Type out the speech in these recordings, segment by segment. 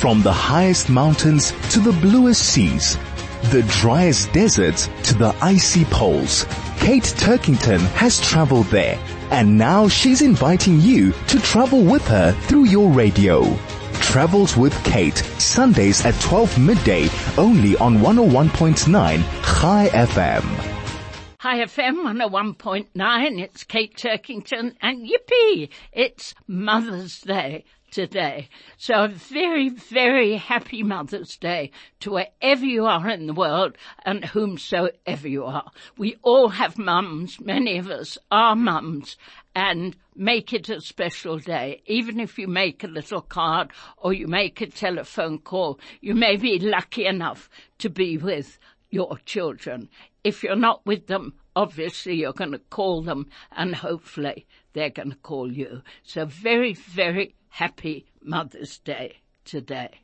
From the highest mountains to the bluest seas, the driest deserts to the icy poles, Kate Turkington has traveled there and now she's inviting you to travel with her through your radio. Travels with Kate, Sundays at 12 midday, only on 101.9 Chai FM. Chai FM 101.9, it's Kate Turkington and yippee, it's Mother's Day today. So a very, very happy Mother's Day to wherever you are in the world and whomsoever you are. We all have mums, many of us are mums, and make it a special day. Even if you make a little card or you make a telephone call, you may be lucky enough to be with your children. If you're not with them, obviously you're going to call them and hopefully they're going to call you. So very, very happy Mother's Day today.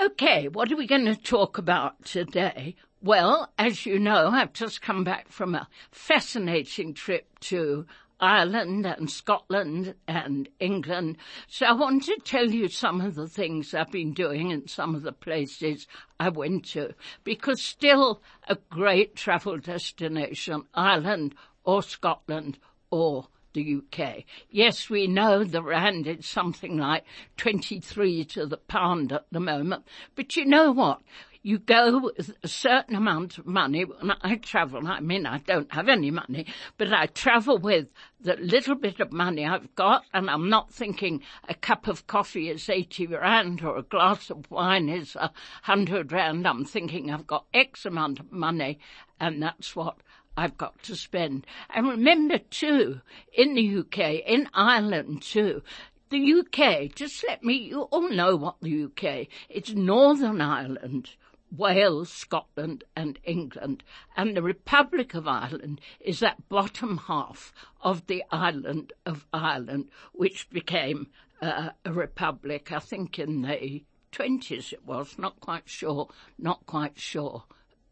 Okay, what are we going to talk about today? Well, as you know, I've just come back from a fascinating trip to Ireland and Scotland and England. So I want to tell you some of the things I've been doing in some of the places I went to because still a great travel destination, Ireland or Scotland or the UK. Yes, we know the rand is something like 23 to the pound at the moment, but you know what? You go with a certain amount of money. When I travel, I mean, I don't have any money, but I travel with the little bit of money I've got, and I'm not thinking a cup of coffee is 80 rand or a glass of wine is a hundred rand. I'm thinking I've got X amount of money, and that's what I've got to spend. And remember too, in the UK, in Ireland too, the UK, just let me, you all know what the UK, it's Northern Ireland. Wales, Scotland and England. And the Republic of Ireland is that bottom half of the island of Ireland, which became uh, a republic, I think in the 20s it was, not quite sure, not quite sure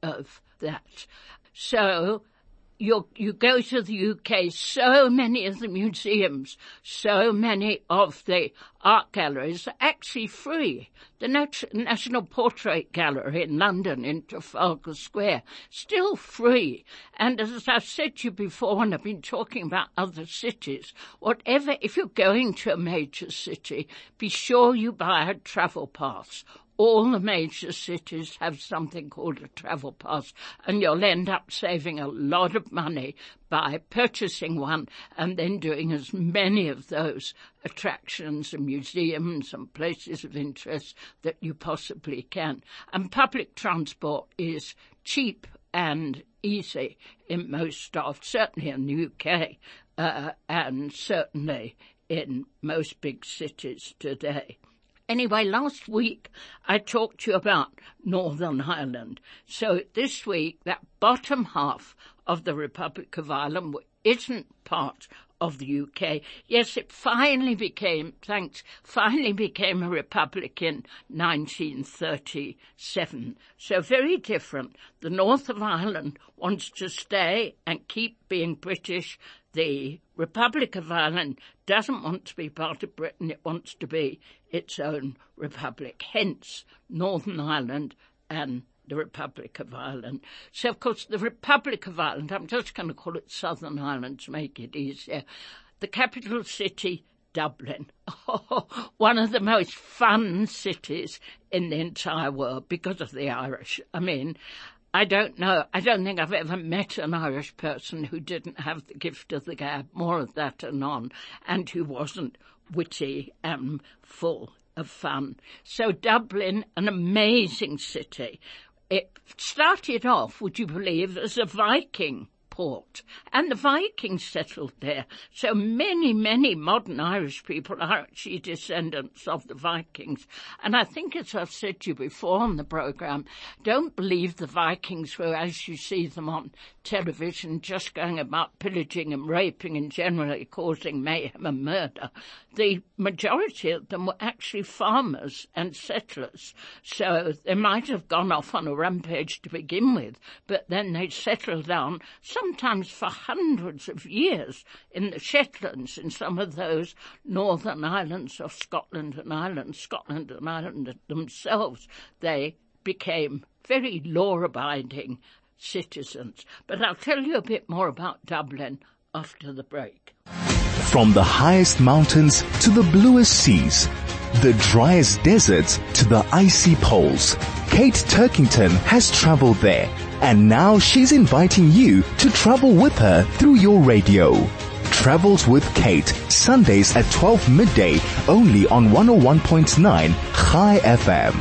of that. So you you go to the UK, so many of the museums, so many of the art galleries are actually free. The National Portrait Gallery in London in Trafalgar Square, still free. And as I've said to you before when I've been talking about other cities, whatever, if you're going to a major city, be sure you buy a travel pass all the major cities have something called a travel pass and you'll end up saving a lot of money by purchasing one and then doing as many of those attractions and museums and places of interest that you possibly can. And public transport is cheap and easy in most of, certainly in the UK, uh, and certainly in most big cities today. Anyway, last week I talked to you about Northern Ireland. So this week, that bottom half of the Republic of Ireland isn't part of the UK. Yes, it finally became, thanks, finally became a republic in 1937. So very different. The north of Ireland wants to stay and keep being British. The Republic of Ireland doesn't want to be part of Britain. It wants to be its own republic. Hence, Northern Ireland and the Republic of Ireland. So, of course, the Republic of Ireland, I'm just going to call it Southern Ireland to make it easier. The capital city, Dublin. Oh, one of the most fun cities in the entire world because of the Irish. I mean, I don't know. I don't think I've ever met an Irish person who didn't have the gift of the gab, more of that anon, and who wasn't witty and full of fun. So Dublin, an amazing city. It started off, would you believe, as a Viking port. And the Vikings settled there. So many, many modern Irish people are actually descendants of the Vikings. And I think as I've said to you before on the programme, don't believe the Vikings were as you see them on television just going about pillaging and raping and generally causing mayhem and murder. The majority of them were actually farmers and settlers. So they might have gone off on a rampage to begin with, but then they settled down. Some sometimes for hundreds of years in the Shetlands, in some of those northern islands of Scotland and Ireland, Scotland and Ireland themselves, they became very law-abiding citizens. But I'll tell you a bit more about Dublin after the break. From the highest mountains to the bluest seas, the driest deserts to the icy poles, Kate Turkington has traveled there and now she's inviting you to travel with her through your radio. Travels with Kate, Sundays at 12 midday, only on 101.9 Chai FM.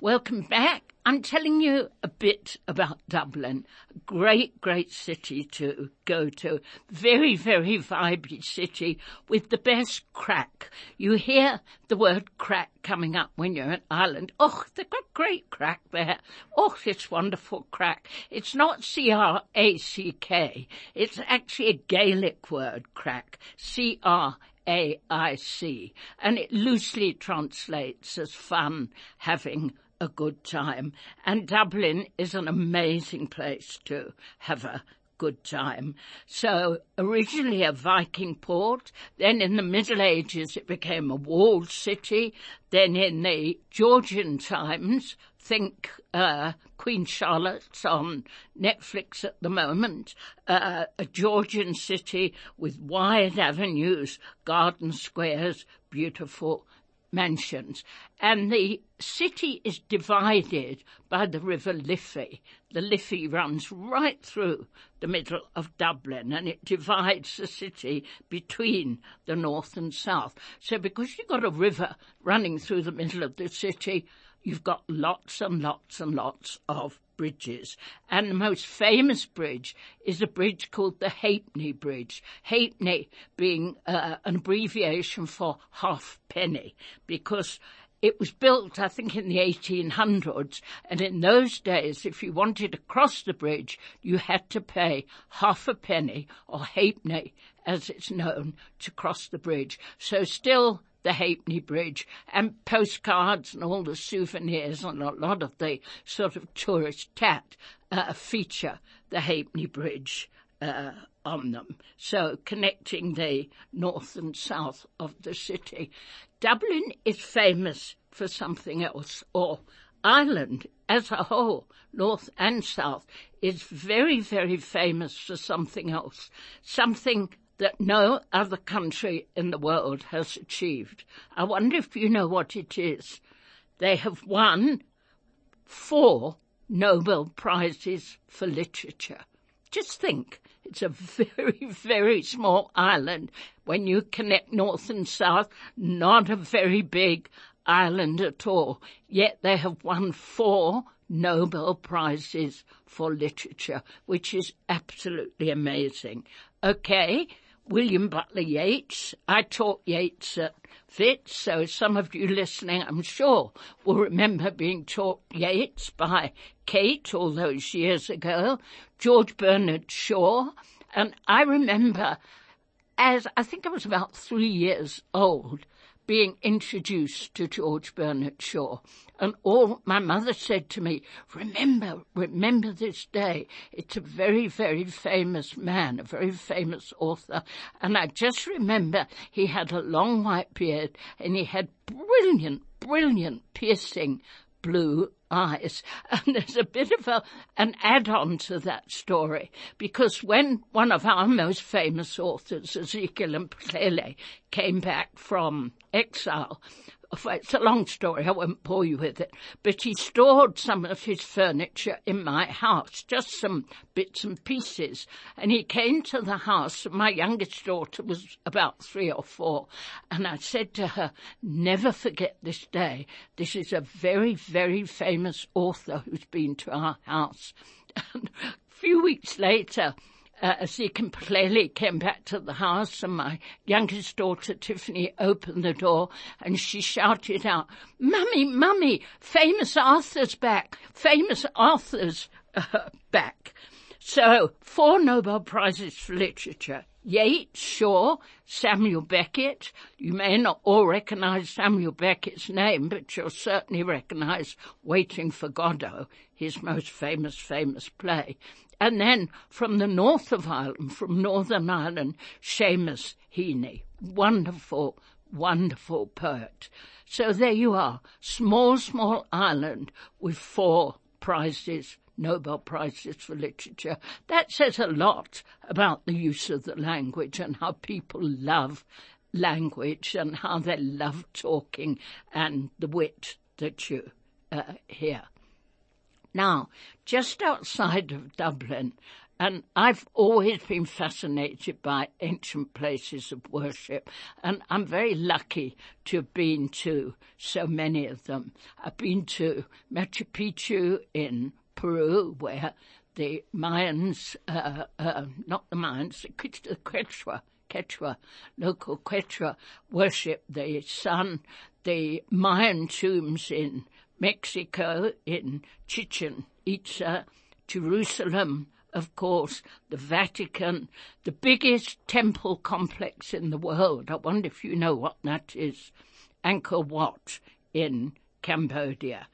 Welcome back. I'm telling you a bit about Dublin. Great, great city to go to. Very, very vibrant city with the best craic. You hear the word craic coming up when you're in Ireland. Oh, they've got great craic there. Oh, it's wonderful craic. It's not C-R-A-C-K. It's actually a Gaelic word, craic. C-R a-I-C, and it loosely translates as fun, having a good time. And Dublin is an amazing place to have a good time. So originally a Viking port, then in the Middle Ages it became a walled city, then in the Georgian times, think uh, Queen Charlotte's on Netflix at the moment, uh, a Georgian city with wide avenues, garden squares, beautiful mansions. And the city is divided by the River Liffey. The Liffey runs right through the middle of Dublin and it divides the city between the north and south. So because you've got a river running through the middle of the city, you've got lots and lots and lots of bridges. And the most famous bridge is a bridge called the Ha'penny Bridge. Ha'penny being uh, an abbreviation for halfpenny because it was built, I think, in the 1800s, and in those days, if you wanted to cross the bridge, you had to pay half a penny, or halfpenny, as it's known, to cross the bridge. So still the Ha'penny Bridge and postcards and all the souvenirs and a lot of the sort of tourist tat uh, feature the Ha'penny Bridge uh, on them. So connecting the north and south of the city. Dublin is famous for something else, or Ireland as a whole, north and south, is very, very famous for something else. Something that no other country in the world has achieved. I wonder if you know what it is. They have won four Nobel Prizes for literature. Just think, it's a very, very small island. When you connect north and south, not a very big island at all. Yet they have won four Nobel Prizes for literature, which is absolutely amazing. Okay, William Butler Yeats. I taught Yeats at Wits, so some of you listening, I'm sure, will remember being taught Yeats by Kate all those years ago, George Bernard Shaw, and I remember as I think I was about three years old, being introduced to George Bernard Shaw. And all my mother said to me, remember, remember this day. It's a very, very famous man, a very famous author. And I just remember he had a long white beard and he had brilliant, brilliant piercing blue eyes. And there's a bit of a, an add-on to that story because when one of our most famous authors, Ezekiel Mphahlele, came back from exile, it's a long story, I won't bore you with it, but he stored some of his furniture in my house, just some bits and pieces. And he came to the house, my youngest daughter was about three or four, and I said to her, never forget this day. This is a very, very famous author who's been to our house. And a few weeks later, uh, as he completely came back to the house and my youngest daughter Tiffany opened the door and she shouted out, Mummy, Mummy, famous Arthur's back, famous Arthur's uh, back. So four Nobel Prizes for literature. Yeats, Shaw, Samuel Beckett. You may not all recognize Samuel Beckett's name, but you'll certainly recognize Waiting for Godot, his most famous, famous play. And then from the north of Ireland, from Northern Ireland, Seamus Heaney. Wonderful, wonderful poet. So there you are. Small, small island with four prizes Nobel Prizes for Literature. That says a lot about the use of the language and how people love language and how they love talking and the wit that you uh, hear. Now, just outside of Dublin, and I've always been fascinated by ancient places of worship, and I'm very lucky to have been to so many of them. I've been to Machu Picchu in Peru, where the Mayans, uh, uh, not the Mayans, the Quechua, Quechua, local Quechua worship the sun. The Mayan tombs in Mexico, in Chichen Itza, Jerusalem, of course, the Vatican, the biggest temple complex in the world. I wonder if you know what that is. Angkor Wat in Cambodia.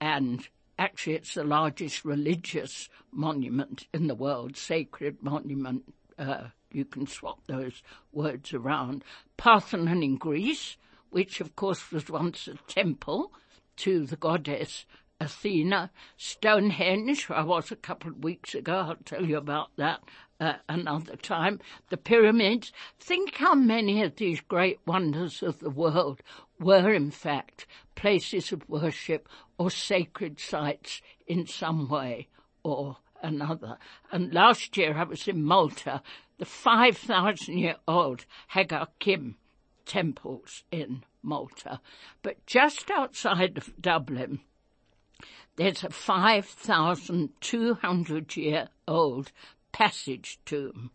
And Actually, it's the largest religious monument in the world, sacred monument. Uh, you can swap those words around. Parthenon in Greece, which of course was once a temple to the goddess Athena. Stonehenge, I was a couple of weeks ago, I'll tell you about that uh, another time. The pyramids. Think how many of these great wonders of the world were in fact places of worship or sacred sites in some way or another. And last year I was in Malta, the 5,000 year old Hagar Qim temples in Malta. But just outside of Dublin, there's a 5,200 year old passage tomb,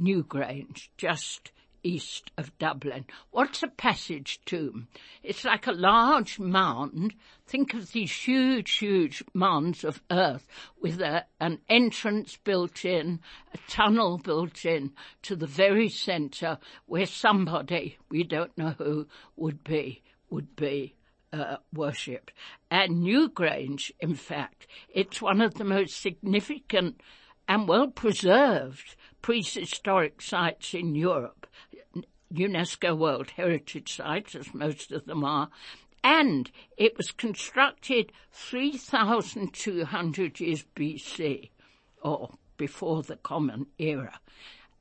Newgrange, just east of Dublin. What's a passage tomb? It's like a large mound. Think of these huge, huge mounds of earth with a, an entrance built in, a tunnel built in to the very centre where somebody, we don't know who, would be, would be uh, worshipped. And Newgrange, in fact, it's one of the most significant and well preserved prehistoric sites in Europe, UNESCO World Heritage Sites, as most of them are, and it was constructed 3,200 years BC, or before the Common Era,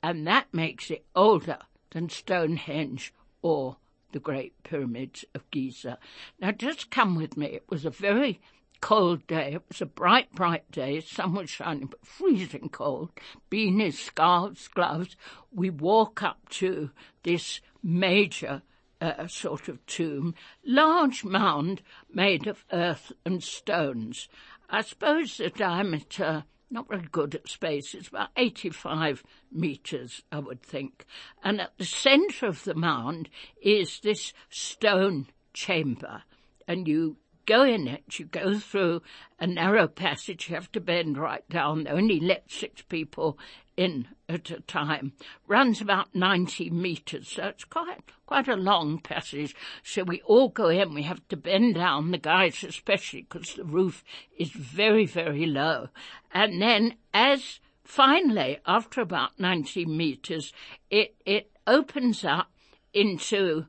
and that makes it older than Stonehenge or the Great Pyramids of Giza. Now just come with me. It was a very cold day. It was a bright, bright day. Sun was shining, but freezing cold. Beanies, scarves, gloves. We walk up to this major uh, sort of tomb, large mound made of earth and stones. I suppose the diameter, not very good at space, it's about 85 metres, I would think. And at the centre of the mound is this stone chamber. And you go in it, you go through a narrow passage, you have to bend right down, only let six people in at a time. Runs about 90 metres, so it's quite, quite a long passage. So we all go in, we have to bend down, the guys especially, because the roof is very, very low. And then as finally, after about 90 metres, it, it opens up into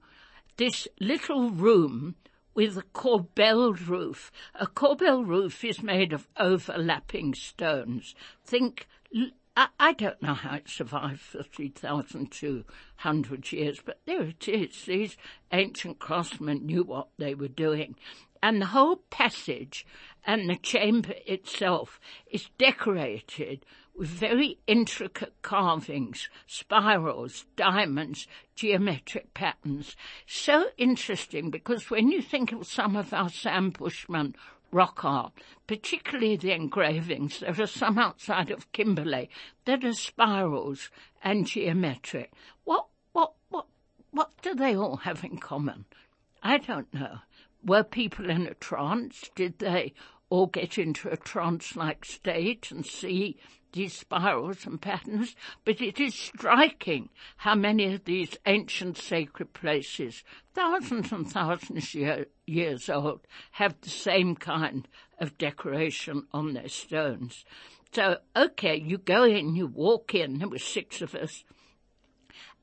this little room with a corbelled roof. A corbelled roof is made of overlapping stones. Think, I, I don't know how it survived for 3,200 years, but there it is. These ancient craftsmen knew what they were doing. And the whole passage and the chamber itself is decorated with very intricate carvings, spirals, diamonds, geometric patterns. So interesting because when you think of some of our San Bushman rock art, particularly the engravings, there are some outside of Kimberley that are spirals and geometric. What, what, what, what do they all have in common? I don't know. Were people in a trance? Did they all get into a trance-like state and see these spirals and patterns, but it is striking how many of these ancient sacred places, thousands and thousands year, years old, have the same kind of decoration on their stones. So, okay, you go in, you walk in, there were six of us,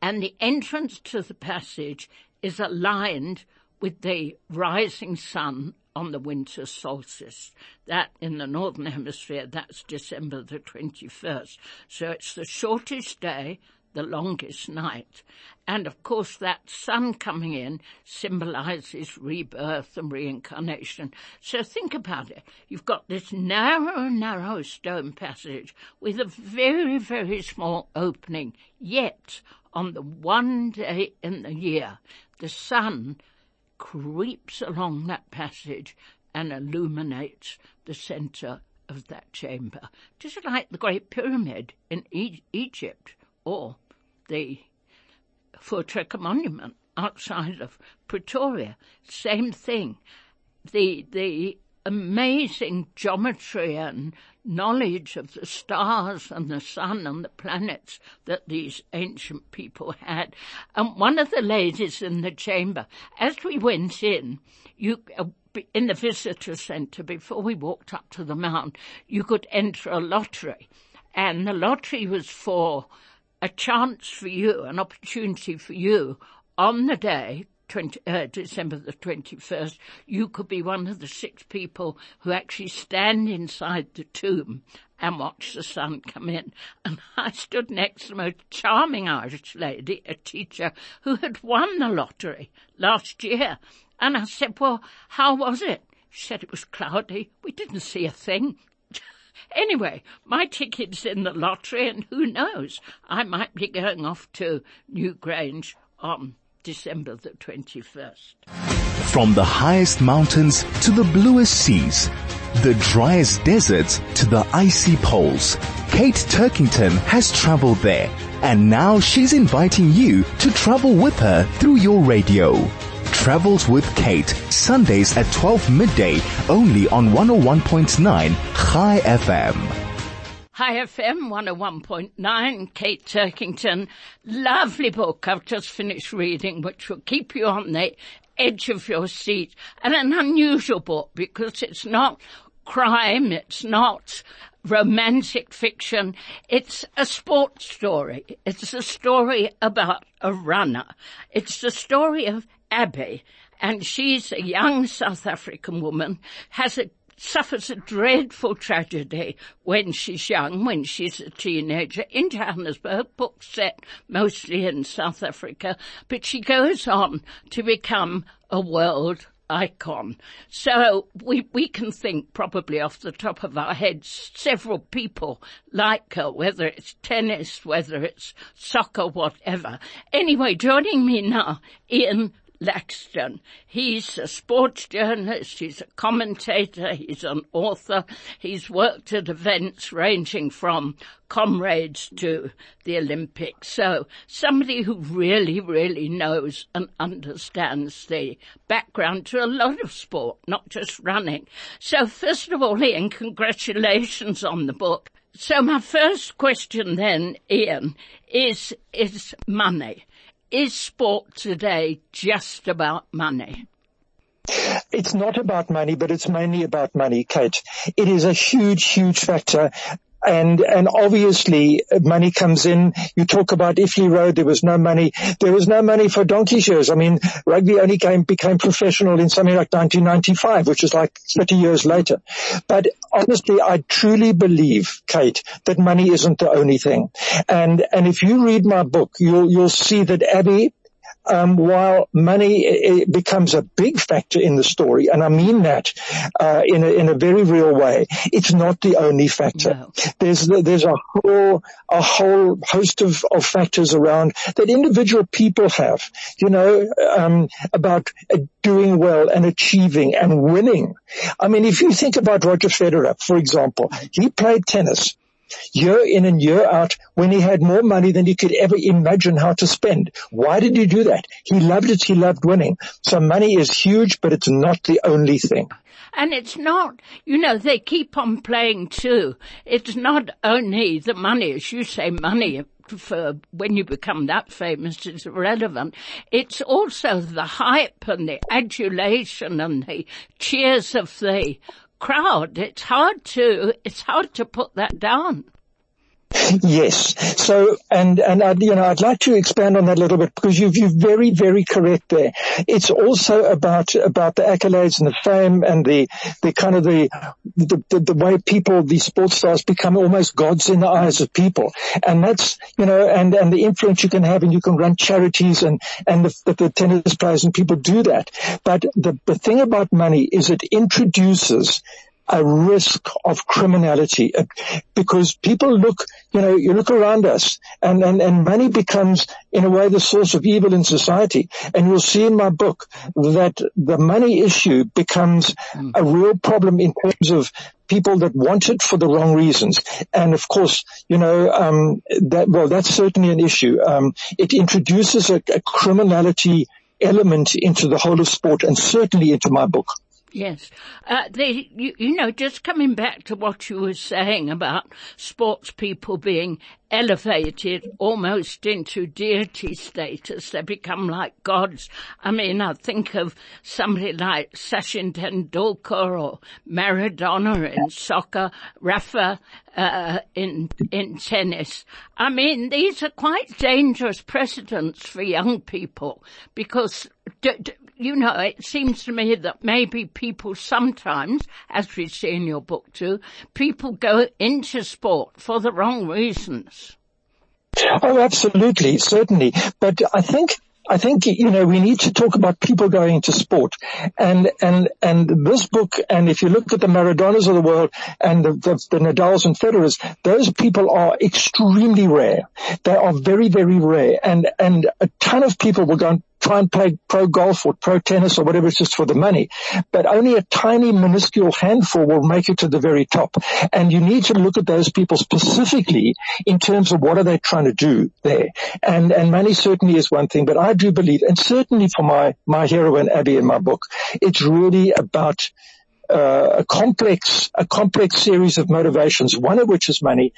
and the entrance to the passage is aligned with the rising sun on the winter solstice. That in the northern hemisphere, that's December the 21st. So it's the shortest day, the longest night. And of course that sun coming in symbolizes rebirth and reincarnation. So think about it. You've got this narrow, narrow stone passage with a very, very small opening. Yet on the one day in the year, the sun creeps along that passage and illuminates the center of that chamber, just like the Great Pyramid in e- Egypt or the Voortrekker Monument outside of Pretoria. Same thing. The, the amazing geometry and knowledge of the stars and the sun and the planets that these ancient people had. And one of the ladies in the chamber, as we went in, you, uh, in the visitor centre, before we walked up to the mound, you could enter a lottery. And the lottery was for a chance for you, an opportunity for you on the day 20, uh, December the 21st, you could be one of the six people who actually stand inside the tomb and watch the sun come in. And I stood next to the most charming Irish lady, a teacher who had won the lottery last year. And I said, well, how was it? She said it was cloudy. We didn't see a thing. Anyway, my ticket's in the lottery and who knows, I might be going off to Newgrange on December the 21st. From the highest mountains to the bluest seas, the driest deserts to the icy poles, Kate Turkington has traveled there and now she's inviting you to travel with her through your radio. Travels with Kate, Sundays at 12 midday, only on 101.9 Chai FM. Chai FM 101.9, Kate Turkington. Lovely book I've just finished reading, which will keep you on the edge of your seat. And an unusual book because it's not crime, it's not romantic fiction. It's a sports story. It's a story about a runner. It's the story of Abby, and she's a young South African woman, has a suffers a dreadful tragedy when she's young, when she's a teenager in Johannesburg, book set mostly in South Africa, but she goes on to become a world icon. So we, we can think probably off the top of our heads several people like her, whether it's tennis, whether it's soccer, whatever. Anyway, joining me now, Ian Laxton. He's a sports journalist, he's a commentator, he's an author, he's worked at events ranging from comrades to the Olympics. So somebody who really, really knows and understands the background to a lot of sport, not just running. So first of all, Ian, congratulations on the book. So my first question then, Ian, is, is money. Is sport today just about money? It's not about money, but it's mainly about money, Kate. It is a huge, huge factor and and obviously money comes in. You talk about Iffley Road. There was no money. There was no money for donkey shows. I mean, rugby only came became professional in something like 1995, which is like 30 years later. But honestly, I truly believe, Kate, that money isn't the only thing. And and if you read my book, you'll you'll see that Abby um, while money becomes a big factor in the story, and I mean that uh, in a, in a very real way, it's not the only factor. No. There's there's a whole a whole host of, of factors around that individual people have, you know, um, about doing well and achieving and winning. I mean, if you think about Roger Federer, for example, he played tennis year in and year out when he had more money than he could ever imagine how to spend. Why did he do that? He loved it. He loved winning. So money is huge, but it's not the only thing. And it's not, you know, they keep on playing too. It's not only the money, as you say, money for when you become that famous is irrelevant. It's also the hype and the adulation and the cheers of the crowd. It's hard to, it's hard to put that down. Yes. So, and, and I'd, you know, I'd like to expand on that a little bit because you've, you're very, very correct there. It's also about, about the accolades and the fame and the, the kind of the, the, the, the way people, these sports stars become almost gods in the eyes of people. And that's, you know, and, and the influence you can have and you can run charities and, and the, the, the tennis players and people do that. But the, the thing about money is it introduces a risk of criminality because people look, you know, you look around us and, and, and money becomes in a way the source of evil in society. And you'll see in my book that the money issue becomes a real problem in terms of people that want it for the wrong reasons. And of course, you know, um, that, well, that's certainly an issue. Um, it introduces a, a criminality element into the whole of sport and certainly into my book. Yes. Uh, they, you, you, know, just coming back to what you were saying about sports people being elevated almost into deity status. They become like gods. I mean, I think of somebody like Sachin Tendulkar or Maradona in soccer, Rafa, uh, in, in tennis. I mean, these are quite dangerous precedents for young people because d- d- you know, it seems to me that maybe people sometimes, as we see in your book too, people go into sport for the wrong reasons. Oh, absolutely, certainly. But I think I think, you know, we need to talk about people going into sport. And, and, and this book, and if you look at the Maradonas of the world and the, the, the Nadals and Federers, those people are extremely rare. They are very, very rare. And, and a ton of people will go and try and play pro golf or pro tennis or whatever it's just for the money. But only a tiny minuscule handful will make it to the very top. And you need to look at those people specifically in terms of what are they trying to do there. And, and money certainly is one thing, but I do believe, and certainly for my, my heroine Abby in my book, it's really about uh, a complex, a complex series of motivations, one of which is money,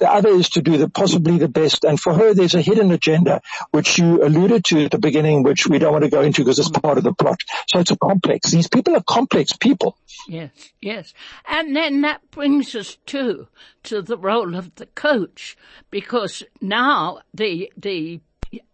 the other is to do the possibly the best. And for her, there's a hidden agenda, which you alluded to at the beginning, which we don't want to go into because it's part of the plot. So it's a complex. These people are complex people. Yes, yes. And then that brings us to, to the role of the coach, because now the, the,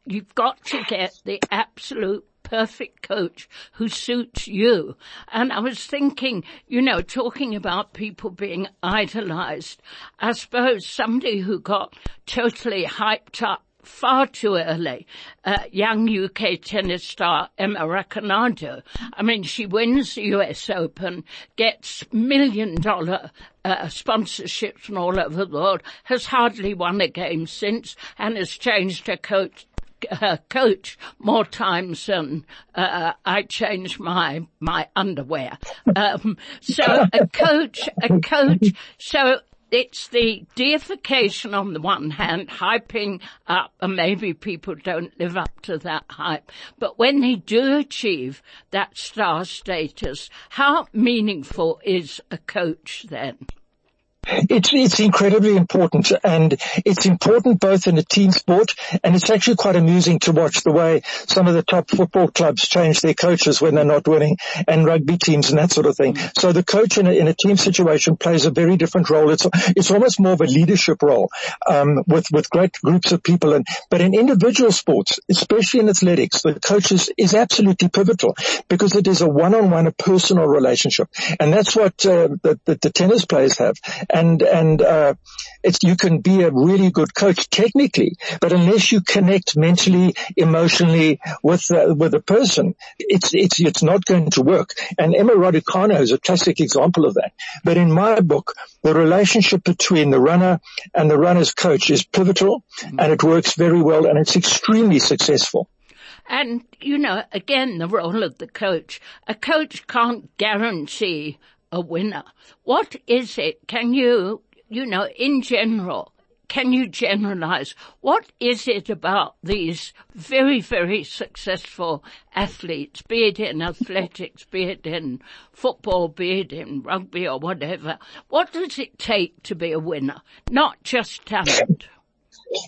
you've got to get the absolute perfect coach who suits you. And I was thinking, you know, talking about people being idolized, I suppose somebody who got totally hyped up far too early. Uh, young UK tennis star Emma Raducanu. I mean, she wins the US Open, gets million dollar uh, sponsorships from all over the world, has hardly won a game since, and has changed her coach uh, coach more times than uh, I change my my underwear. Um, so a coach, a coach. So it's the deification on the one hand, hyping up, and maybe people don't live up to that hype. But when they do achieve that star status, how meaningful is a coach then? It's, it's incredibly important and it's important both in a team sport and it's actually quite amusing to watch the way some of the top football clubs change their coaches when they're not winning and rugby teams and that sort of thing. So the coach in a, in a team situation plays a very different role. It's, it's almost more of a leadership role, um, with, with great groups of people and, but in individual sports, especially in athletics, the coach is, is absolutely pivotal because it is a one-on-one, a personal relationship. And that's what, uh, the, the, the tennis players have and and uh, it's you can be a really good coach technically, but unless you connect mentally, emotionally with uh, with a person, it's it's it's not going to work. And Emma Raducanu is a classic example of that. But in my book, the relationship between the runner and the runner's coach is pivotal, mm-hmm. and it works very well, and it's extremely successful. And, you know, again, the role of the coach. A coach can't guarantee a winner. What is it? Can you you know, in general, can you generalize? What is it about these very, very successful athletes, be it in athletics, be it in football, be it in rugby or whatever? What does it take to be a winner? Not just talent.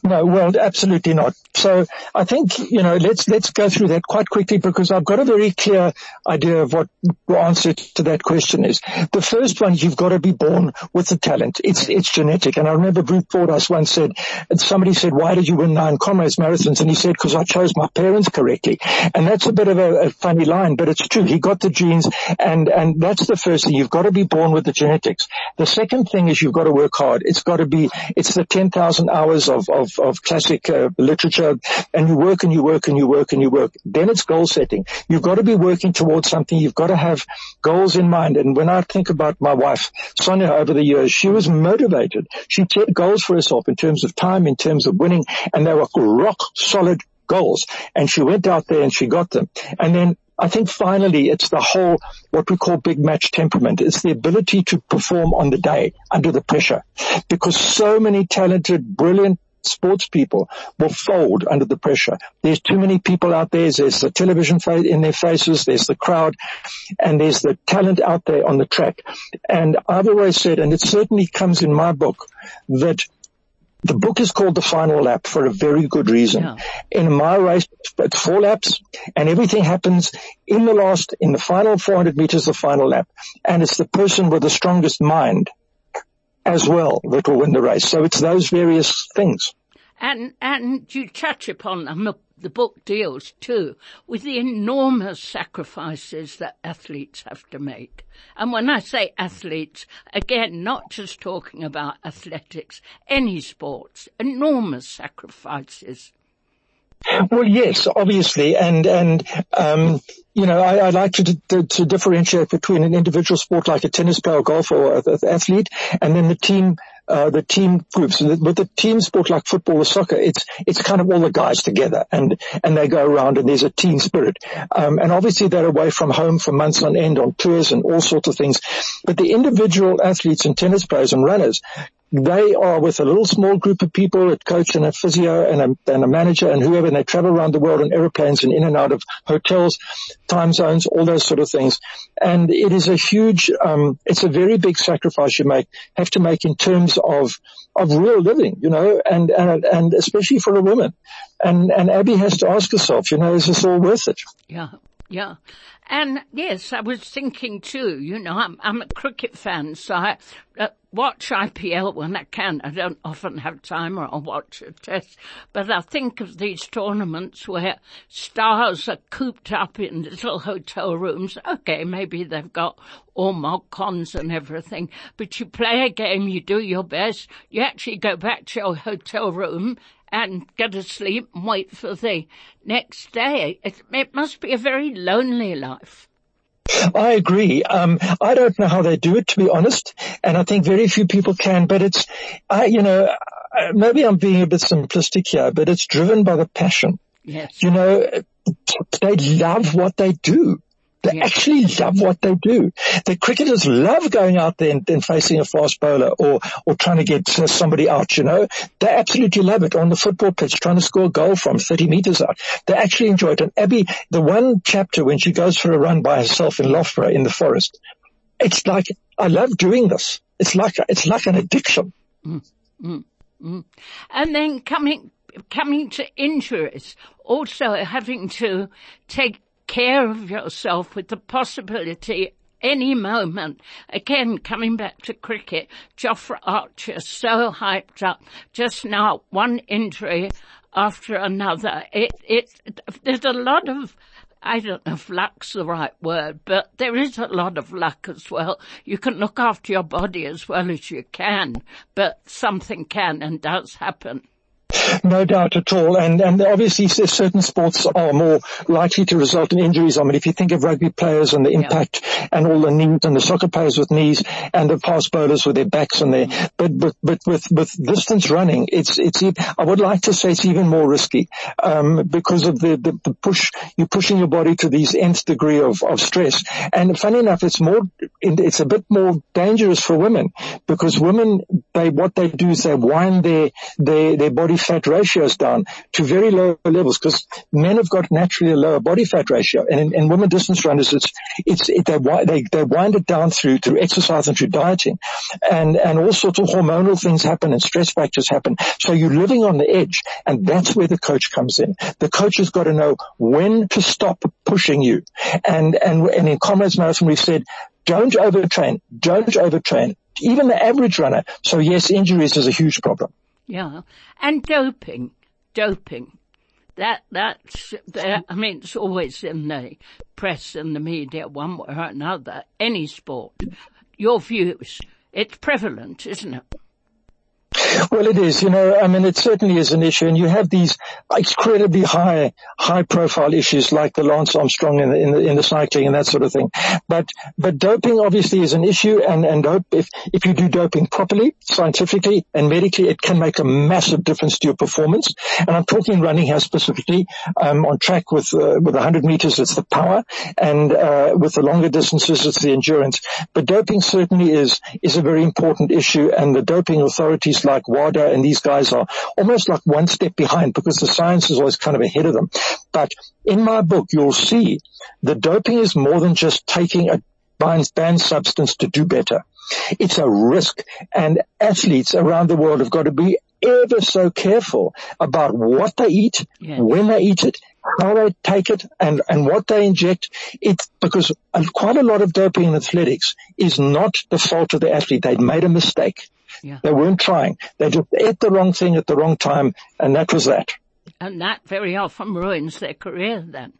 No, well, absolutely not. So I think, you know, let's, let's go through that quite quickly because I've got a very clear idea of what the answer to that question is. The first one, you've got to be born with the talent. It's, it's genetic. And I remember Bruce Fordyce once said, somebody said, why did you win nine comrades marathons? And he said, because I chose my parents correctly. And that's a bit of a, a funny line, but it's true. He got the genes and, and that's the first thing. You've got to be born with the genetics. The second thing is you've got to work hard. It's got to be, it's the 10,000 hours of of, of classic uh, literature and you work and you work and you work and you work. Then it's goal setting. You've got to be working towards something. You've got to have goals in mind. And when I think about my wife, Sonia, over the years, she was motivated. She set goals for herself in terms of time, in terms of winning, and they were rock solid goals. And she went out there and she got them. And then I think finally it's the whole, what we call big match temperament. It's the ability to perform on the day under the pressure because so many talented, brilliant sports people will fold under the pressure. There's too many people out there. There's the television in their faces. There's the crowd and there's the talent out there on the track. And I've always said, and it certainly comes in my book, that the book is called The Final Lap for a very good reason. Yeah. In my race, it's four laps and everything happens in the last, in the final 400 meters, the final lap. And it's the person with the strongest mind as well that will win the race. So it's those various things. And, and you touch upon them. The book deals too with the enormous sacrifices that athletes have to make. And when I say athletes, again, not just talking about athletics, any sports, enormous sacrifices. Well, yes, obviously, and and um, you know, I, I like to, to, to differentiate between an individual sport like a tennis player, or golf, or an athlete, and then the team uh, the team groups. With the team sport like football or soccer, it's it's kind of all the guys together, and and they go around, and there's a team spirit. Um, and obviously they're away from home for months on end on tours and all sorts of things. But the individual athletes and tennis players and runners they are with a little small group of people, a coach and a physio and a, and a manager and whoever, and they travel around the world on aeroplanes and in and out of hotels, time zones, all those sort of things. And it is a huge, um, it's a very big sacrifice you make, have to make in terms of, of real living, you know, and, and, and especially for a woman. And, and Abby has to ask herself, you know, is this all worth it? Yeah. Yeah. And yes, I was thinking too, you know, I'm, I'm a cricket fan, so I uh, watch IPL when I can. I don't often have time or I'll watch a test, but I think of these tournaments where stars are cooped up in little hotel rooms. Okay, maybe they've got all mock cons and everything, but you play a game, you do your best, you actually go back to your hotel room and go to sleep and wait for the next day. It, it must be a very lonely life. I agree. Um, I don't know how they do it, to be honest, and I think very few people can. But it's, I, you know, maybe I'm being a bit simplistic here, but it's driven by the passion. Yes. You know, they love what they do. They yeah. actually love what they do. The cricketers love going out there and, and, facing a fast bowler or, or trying to get somebody out, you know. They absolutely love it on the football pitch, trying to score a goal from 30 meters out. They actually enjoy it. And Abby, the one chapter when she goes for a run by herself in Loughborough in the forest, it's like, I love doing this. It's like, it's like an addiction. Mm, mm, mm. And then coming, coming to injuries, also having to take care of yourself with the possibility any moment. Again, coming back to cricket, Jofra Archer so hyped up. Just now, one injury after another. It, it, there's a lot of, I don't know if luck's the right word, but there is a lot of luck as well. You can look after your body as well as you can, but something can and does happen. No doubt at all. And, and obviously certain sports are more likely to result in injuries. I mean, if you think of rugby players and the impact yeah. and all the knees and the soccer players with knees and the fast bowlers with their backs and their, but, but, but with, with distance running, it's, it's, I would like to say it's even more risky, um, because of the, the, the push, you're pushing your body to these nth degree of, of stress. And funny enough, it's more it's a bit more dangerous for women because women, they, what they do is they wind their, their, their body fat ratios down to very low levels because men have got naturally a lower body fat ratio. And in, in women distance runners, it's, it's, it, they, they, they wind it down through, through exercise and through dieting and, and all sorts of hormonal things happen and stress factors happen. So you're living on the edge and that's where the coach comes in. The coach has got to know when to stop pushing you. And, and, and in Comrades Marathon, we've said, don't overtrain. Don't overtrain. Even the average runner. So yes, injuries is a huge problem. Yeah. And doping. Doping. That, that's, that, I mean, it's always in the press and the media one way or another. Any sport. Your views. It's prevalent, isn't it? Well, it is. You know, I mean, it certainly is an issue, and you have these incredibly high, high-profile issues like the Lance Armstrong in the, in the, in the cycling and that sort of thing. But but doping obviously is an issue, and and dope, if if you do doping properly, scientifically and medically, it can make a massive difference to your performance. And I'm talking running here specifically. Um, on track with uh, with 100 meters, it's the power, and uh, with the longer distances, it's the endurance. But doping certainly is is a very important issue, and the doping authorities like WADA and these guys are almost like one step behind because the science is always kind of ahead of them. But in my book, you'll see the doping is more than just taking a banned substance to do better. It's a risk and athletes around the world have got to be ever so careful about what they eat, yes. when they eat it, how they take it and, and what they inject. It's because quite a lot of doping in athletics is not the fault of the athlete. They've made a mistake. Yeah. They weren't trying. They just ate the wrong thing at the wrong time, and that was that. And that very often ruins their career then.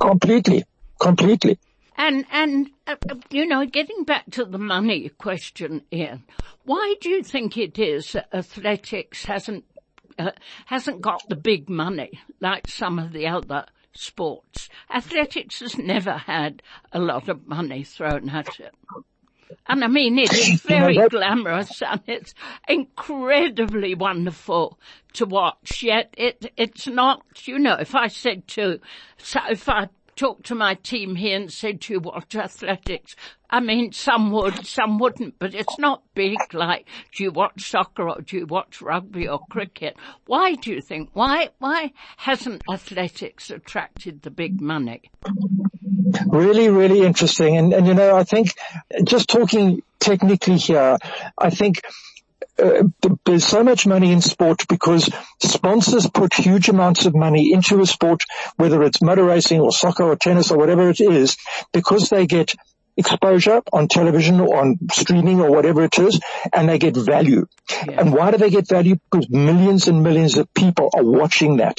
Completely. Completely. And, and, uh, uh, you know, getting back to the money question, Ian, why do you think it is that athletics hasn't, uh, hasn't got the big money like some of the other sports? Athletics has never had a lot of money thrown at it. And I mean, it is very glamorous and it's incredibly wonderful to watch. Yet it, it's not, you know, if I said to, so if I talked to my team here and said to you watch athletics, I mean, some would, some wouldn't, but it's not big like, do you watch soccer or do you watch rugby or cricket? Why do you think? Why, why hasn't athletics attracted the big money? Really, really interesting. And, and you know, I think just talking technically here, I think uh, there's so much money in sport because sponsors put huge amounts of money into a sport, whether it's motor racing or soccer or tennis or whatever it is, because they get exposure on television or on streaming or whatever it is, and they get value. Yeah. And why do they get value? Because millions and millions of people are watching that.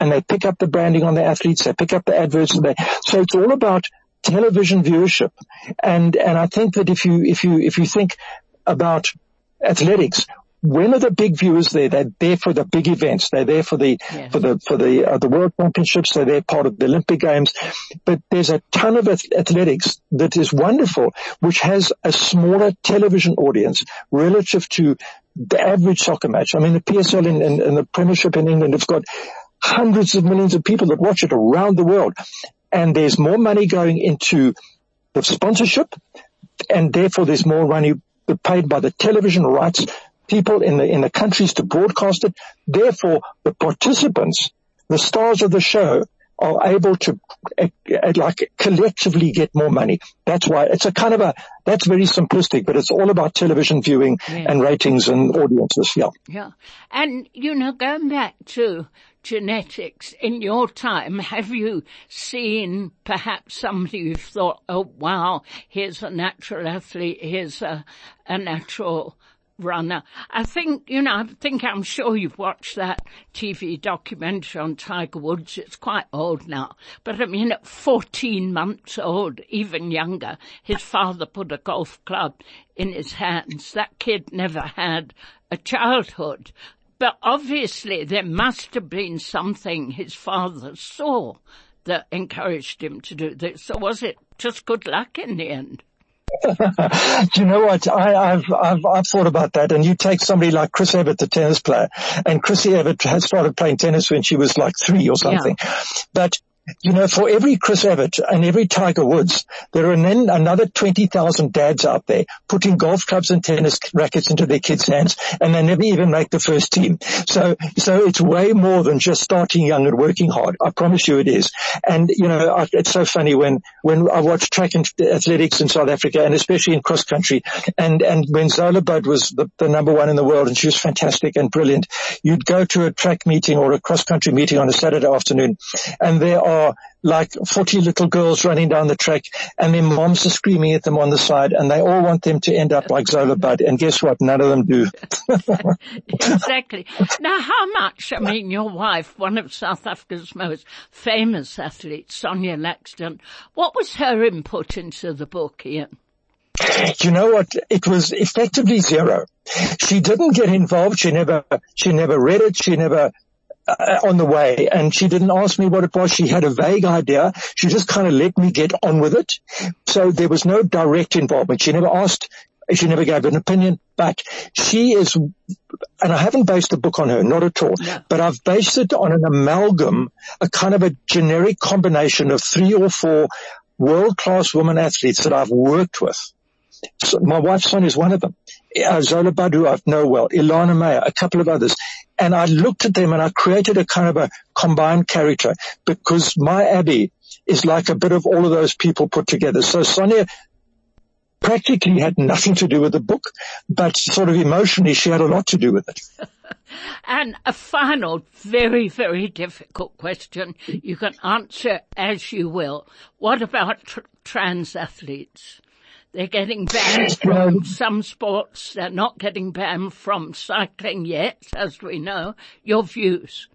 And they pick up the branding on the athletes, they pick up the adverts, they, so it's all about television viewership. And, and I think that if you, if you, if you think about athletics, when are the big viewers there? They're there for the big events. They're there for the yes. for the for the uh, the World Championships. They're there part of the Olympic Games. But there's a ton of athletics that is wonderful, which has a smaller television audience relative to the average soccer match. I mean, the PSL and the Premiership in England have got hundreds of millions of people that watch it around the world, and there's more money going into the sponsorship, and therefore there's more money paid by the television rights people in the, in the countries to broadcast it. Therefore, the participants, the stars of the show are able to uh, like collectively get more money. That's why it's a kind of a, that's very simplistic, but it's all about television viewing yeah. and ratings and audiences. Yeah. Yeah. And, you know, going back to genetics in your time, have you seen perhaps somebody you've thought, oh wow, here's a natural athlete, here's a, a natural runner. I think, you know, I think I'm sure you've watched that TV documentary on Tiger Woods. It's quite old now. But I mean, at 14 months old, even younger, his father put a golf club in his hands. That kid never had a childhood. But obviously there must have been something his father saw that encouraged him to do this. So was it just good luck in the end? you know what? I, have I've, I've thought about that. And you take somebody like Chris Evert, the tennis player, and Chrissy Evert had started playing tennis when she was like three or something. Yeah. But you know, for every Chris Evert and every Tiger Woods, there are then another 20,000 dads out there putting golf clubs and tennis rackets into their kids' hands and they never even make the first team. So, so it's way more than just starting young and working hard. I promise you it is. And, you know, it's so funny when, when I watch track and athletics in South Africa and especially in cross country and, and when Zola Budd was the, the number one in the world and she was fantastic and brilliant, you'd go to a track meeting or a cross country meeting on a Saturday afternoon and there are are like 40 little girls running down the track and their moms are screaming at them on the side and they all want them to end up like Zola Budd. And guess what? None of them do. exactly. Now how much, I mean, your wife, one of South Africa's most famous athletes, Sonia Laxton, what was her input into the book, Ian? You know what? It was effectively zero. She didn't get involved. She never, she never read it. She never uh, on the way and she didn't ask me what it was. She had a vague idea. She just kind of let me get on with it. So there was no direct involvement. She never asked, she never gave an opinion, but she is, and I haven't based the book on her, not at all, yeah. but I've based it on an amalgam, a kind of a generic combination of three or four world-class women athletes that I've worked with. So my wife's son is one of them. Zola Badu, I know well, Elana Meyer, a couple of others. And I looked at them and I created a kind of a combined character because my Abbey is like a bit of all of those people put together. So Sonia practically had nothing to do with the book, but sort of emotionally she had a lot to do with it. and a final, very, very difficult question. You can answer as you will. What about tr- trans athletes? They're getting banned from some sports. They're not getting banned from cycling yet, as we know. Your views?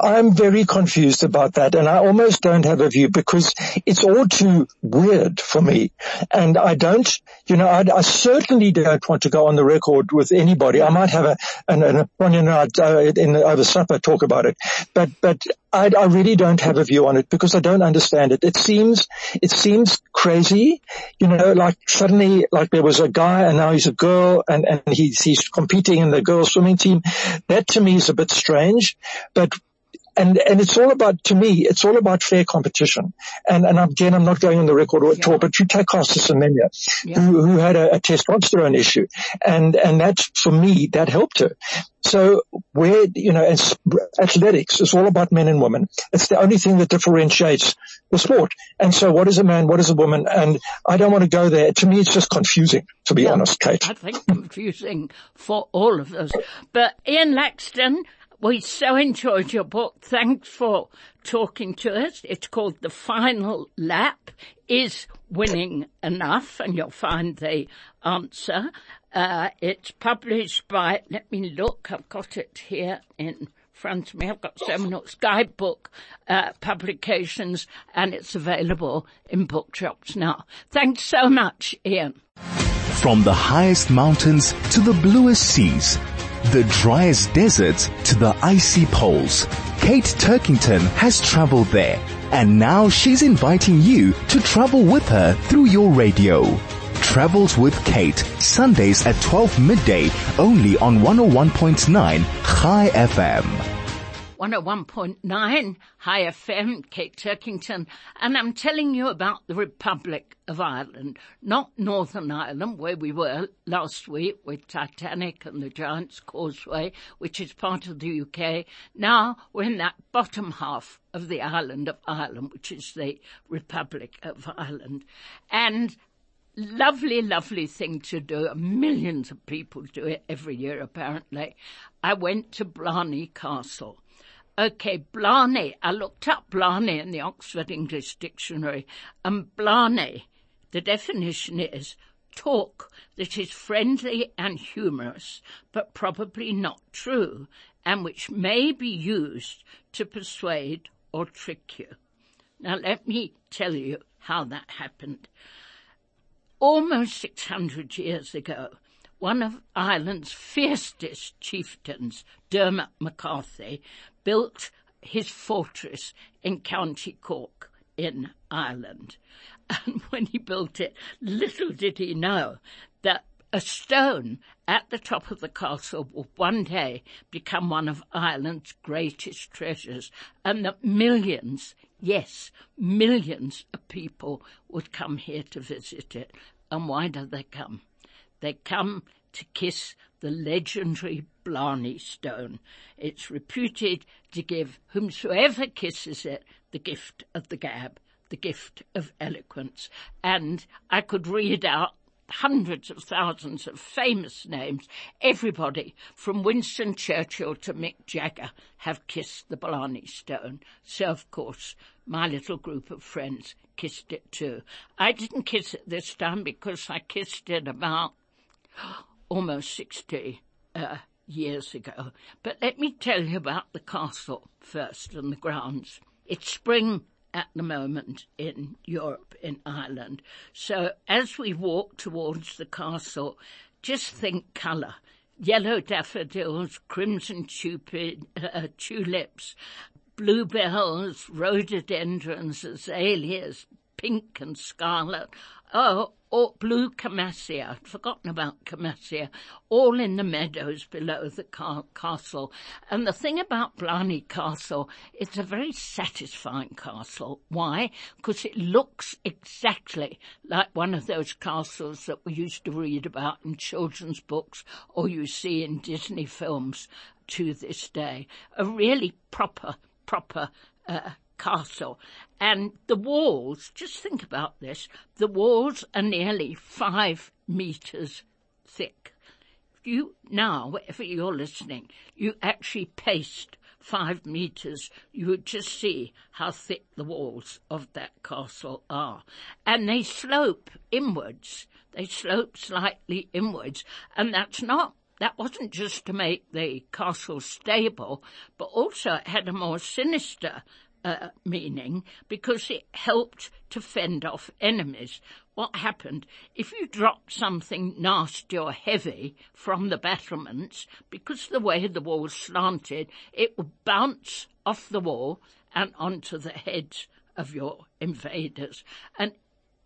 I'm very confused about that and I almost don't have a view because it's all too weird for me. And I don't, you know, I, I certainly don't want to go on the record with anybody. I might have a, an, an opinion uh, in over supper talk about it, but, but I, I really don't have a view on it because I don't understand it. It seems, it seems crazy, you know, like suddenly, like there was a guy and now he's a girl and, and he's, he's competing in the girls swimming team. That to me is a bit strange, but and and it's all about to me it's all about fair competition. And and again I'm not going on the record or at yeah. all but you take Caster Semenya yeah. who, who had a, a, testosterone issue. And and that for me that helped her. So where you know athletics is all about men and women. It's the only thing that differentiates the sport. And so what is a man what is a woman? And I don't want to go there. To me it's just confusing to be yeah, honest Kate. I think confusing for all of us. But Ian Laxton we so enjoyed your book. Thanks for talking to us. It's called The Final Lap. Is winning enough? And you'll find the answer. Uh, it's published by, let me look, I've got it here in front of me. I've got Seminole Skybook uh, publications and it's available in bookshops now. Thanks so much, Ian. From the highest mountains to the bluest seas, the driest deserts to the icy poles. Kate Turkington has traveled there and now she's inviting you to travel with her through your radio. Travels with Kate, Sundays at 12 midday only on 101.9 Chai FM. 101.9 Chai FM, Kate Turkington, and I'm telling you about the Republic of Ireland, not Northern Ireland where we were last week with Titanic and the Giant's Causeway, which is part of the UK. Now we're in that bottom half of the island of Ireland, which is the Republic of Ireland. And lovely, lovely thing to do. Millions of people do it every year, apparently. I went to Blarney Castle. Okay, Blarney. I looked up Blarney in the Oxford English Dictionary, and Blarney, the definition is talk that is friendly and humorous, but probably not true, and which may be used to persuade or trick you. Now let me tell you how that happened. Almost 600 years ago, one of Ireland's fiercest chieftains, Dermot McCarthy, built his fortress in County Cork in Ireland. And when he built it, little did he know that a stone at the top of the castle will one day become one of Ireland's greatest treasures and that millions, yes, millions of people would come here to visit it. And why do they come? They come to kiss the legendary Blarney Stone. It's reputed to give whomsoever kisses it the gift of the gab, the gift of eloquence. And I could read out hundreds of thousands of famous names. Everybody from Winston Churchill to Mick Jagger have kissed the Blarney Stone. So of course my little group of friends kissed it too. I didn't kiss it this time because I kissed it about almost 60 uh, years ago. But let me tell you about the castle first and the grounds. It's spring at the moment in Europe, in Ireland. So as we walk towards the castle, just think colour. Yellow daffodils, crimson tupid, uh, tulips, bluebells, rhododendrons, azaleas, pink and scarlet. Oh, or blue camassia, I'd forgotten about camassia, all in the meadows below the castle. And the thing about Blarney Castle, it's a very satisfying castle. Why? Because it looks exactly like one of those castles that we used to read about in children's books or you see in Disney films to this day. A really proper, proper uh, castle. And the walls, just think about this, the walls are nearly five metres thick. You now, wherever you're listening, you actually paced five metres, you would just see how thick the walls of that castle are. And they slope inwards. They slope slightly inwards. And that's not that wasn't just to make the castle stable, but also it had a more sinister uh, meaning because it helped to fend off enemies. What happened? If you dropped something nasty or heavy from the battlements, because the way the wall slanted, it would bounce off the wall and onto the heads of your invaders. And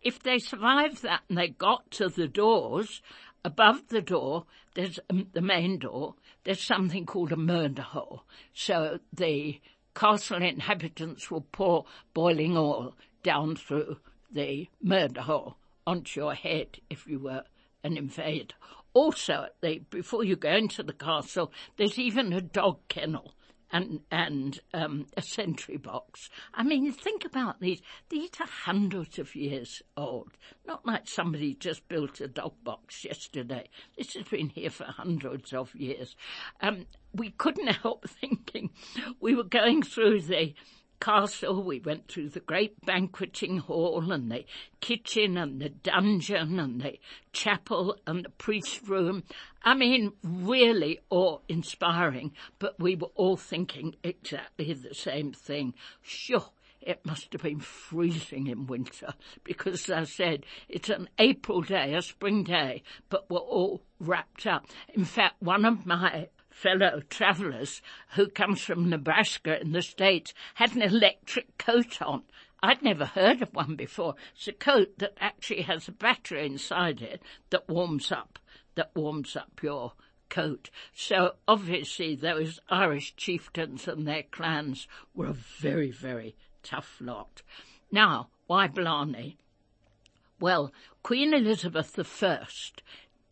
if they survived that and they got to the doors, above the door, there's um, the main door, there's something called a murder hole. So the castle inhabitants will pour boiling oil down through the murder hole onto your head if you were an invader. Also, they, before you go into the castle, there's even a dog kennel and and um, a sentry box. I mean, think about these. These are hundreds of years old. Not like somebody just built a dog box yesterday. This has been here for hundreds of years. Um, we couldn't help thinking we were going through the castle, we went through the great banqueting hall and the kitchen and the dungeon and the chapel and the priest's room. I mean, really awe-inspiring, but we were all thinking exactly the same thing. Sure, it must have been freezing in winter because, as I said, it's an April day, a spring day, but we're all wrapped up. In fact, one of my fellow travellers who comes from Nebraska in the States had an electric coat on. I'd never heard of one before. It's a coat that actually has a battery inside it that warms up, that warms up your coat. So obviously those Irish chieftains and their clans were a very, very tough lot. Now, why Blarney? Well, Queen Elizabeth I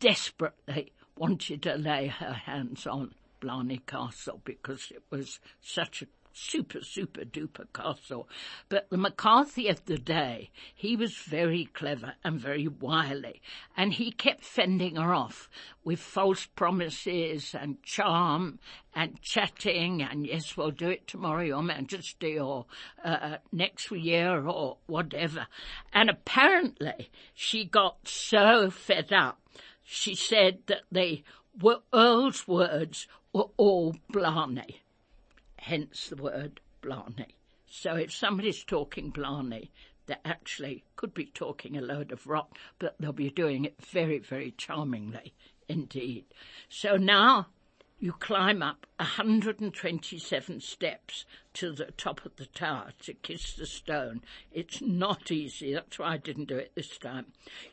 desperately wanted to lay her hands on Blarney Castle because it was such a super, super duper castle. But the McCarthy of the day, he was very clever and very wily, and he kept fending her off with false promises and charm and chatting and yes, we'll do it tomorrow, Your Majesty, or uh, next year or whatever. And apparently she got so fed up she said that the Earl's words were all Blarney, hence the word Blarney. So if somebody's talking Blarney, they actually could be talking a load of rot, but they'll be doing it very, very charmingly indeed. So now you climb up 127 steps to the top of the tower to kiss the stone. It's not easy. That's why I didn't do it this time.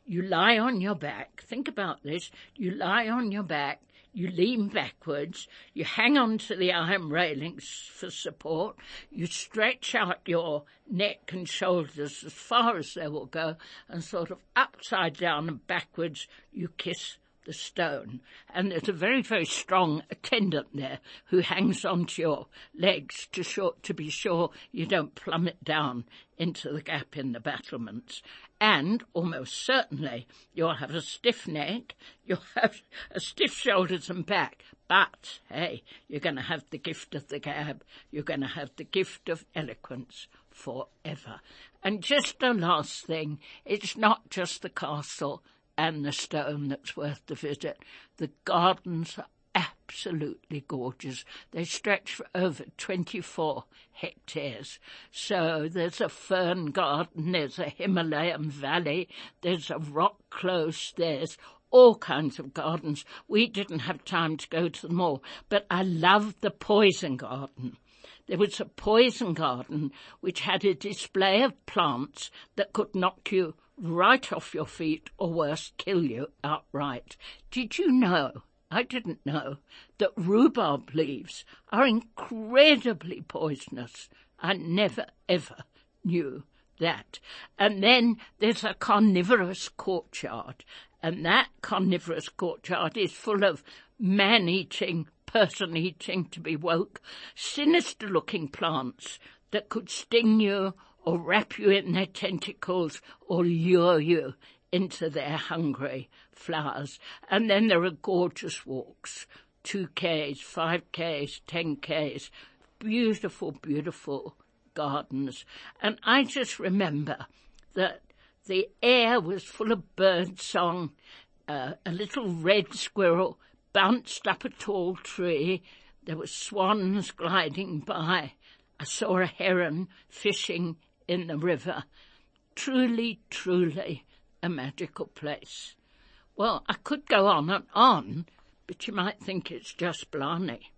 You lie on your back. Think about this. You lie on your back. You lean backwards. You hang on to the iron railings for support. You stretch out your neck and shoulders as far as they will go and sort of upside down and backwards you kiss the stone. And there's a very, very strong attendant there who hangs onto your legs to, to be sure you don't plummet down into the gap in the battlements. And almost certainly you'll have a stiff neck, you'll have a stiff shoulders and back. But hey, you're going to have the gift of the gab. You're going to have the gift of eloquence forever. And just a last thing, it's not just the castle and the stone that's worth the visit. The gardens absolutely gorgeous. They stretch for over 24 hectares. So there's a fern garden, there's a Himalayan valley, there's a rock close, there's all kinds of gardens. We didn't have time to go to them all, but I loved the poison garden. There was a poison garden which had a display of plants that could knock you right off your feet or worse, kill you outright. Did you know? I didn't know that rhubarb leaves are incredibly poisonous. I never ever knew that. And then there's a carnivorous courtyard, and that carnivorous courtyard is full of man-eating, person-eating to be woke, sinister-looking plants that could sting you or wrap you in their tentacles or lure you into their hungry flowers. And then there are gorgeous walks, 2Ks, 5Ks, 10Ks, beautiful, beautiful gardens. And I just remember that the air was full of bird song. Uh, a little red squirrel bounced up a tall tree. There were swans gliding by. I saw a heron fishing in the river. Truly, truly a magical place. Well, I could go on and on, but you might think it's just Blarney.